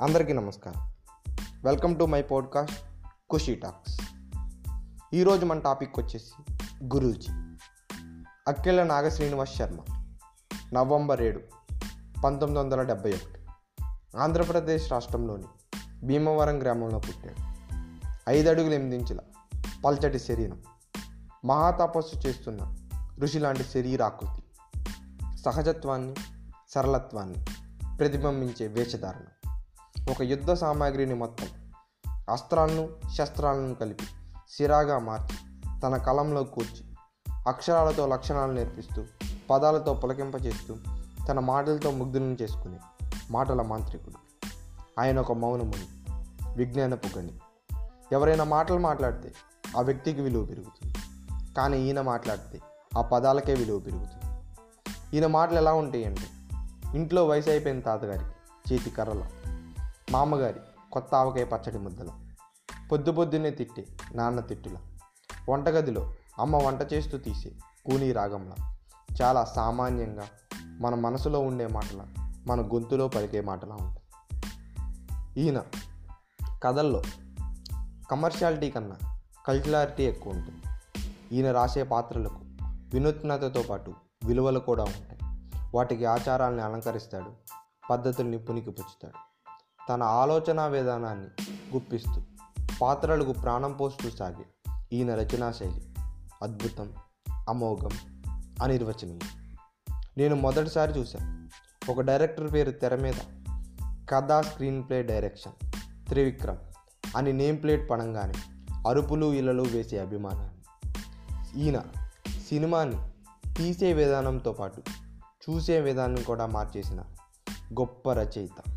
అందరికీ నమస్కారం. Welcome to my podcast Khushi talks ఈరోజు మన టాపిక్ వచ్చేసి గురూజీ. అక్కెళ్ళ నాగ శ్రీనివాస్ శర్మ నవంబర్ ఏడు పంతొమ్మిది వందల డెబ్బై ఒకటి. ఆంధ్రప్రదేశ్ రాష్ట్రంలోని భీమవరం గ్రామంలో పుట్టాడు. ఐదు అడుగులు ఎనిమిదించుల పల్చటి శరీరం. మహాతపస్సు చేస్తున్న ఋషి లాంటి శరీరాకృతి సహజత్వాన్ని సరళత్వాన్ని ప్రతిబింబించే వేషధారణ. ఒక యుద్ధ సామాగ్రిని మొత్తం అస్త్రాలను శస్త్రాలను కలిపి సిరాగా మార్చి తన కలంలో కూర్చి అక్షరాలతో లక్షణాలు నేర్పిస్తూ పదాలతో పులకింపచేస్తూ తన మాటలతో ముగ్ధులను చేసుకుని మాటల మాంత్రికుడు. ఆయన ఒక మౌనముని విజ్ఞానపు గని ఎవరైనా మాటలు మాట్లాడితే ఆ వ్యక్తికి విలువ పెరుగుతుంది. కానీ ఈయన మాట్లాడితే ఆ పదాలకే విలువ పెరుగుతుంది. ఈయన మాటలు ఎలా ఉంటాయంటే ఇంట్లో వయసు అయిపోయిన తాతగారికి చేతి కర్రలో మామగారి కొత్త ఆవకాయ పచ్చడి ముద్దలు. పొద్దు పొద్దున్నే తిట్టే నాన్న తిట్టుల. వంటగదిలో అమ్మ వంట చేస్తూ తీసే కూనీ రాగంలా. చాలా సామాన్యంగా మన మనసులో ఉండే మాటల మన గొంతులో పలికే మాటలా ఉంటుంది ఈయన కథల్లో కమర్షియాలిటీ కన్నా కల్చులారిటీ ఎక్కువ ఉంటుంది. ఈయన రాసే పాత్రలకు వినూత్నతతో పాటు విలువలు కూడా ఉంటాయి. వాటికి ఆచారాలను అలంకరిస్తాడు పద్ధతుల్ని పునికిపుచ్చుతాడు తన ఆలోచన విధానాన్ని గుప్పిస్తూ పాత్రలకు ప్రాణం పోస్తూ సాగే ఈయన రచనా శైలి. అద్భుతం అమోఘం అనిర్వచనీయం. నేను మొదటిసారి చూశాను. ఒక డైరెక్టర్ పేరు తెర మీద కథా స్క్రీన్ ప్లే డైరెక్షన్. త్రివిక్రమ్ అని నేమ్ ప్లేట్ పడంగానే అరుపులు ఇళ్ళలు వేసే అభిమానాన్ని. ఈయన సినిమాని తీసే విధానంతో పాటు చూసే విధానం కూడా మార్చేసిన గొప్ప రచయిత.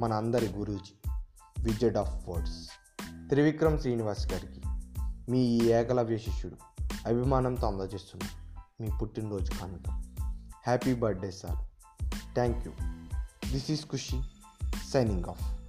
మన అందరి Guruji. Wiz of words. Trivikram Srinivas గారికి మీ ఈ ఏకలవ్య శిష్యుడు అభిమానంతో అందజేస్తున్నాను మీ పుట్టినరోజు కానుక. Happy birthday sir thank you this is Khushi signing off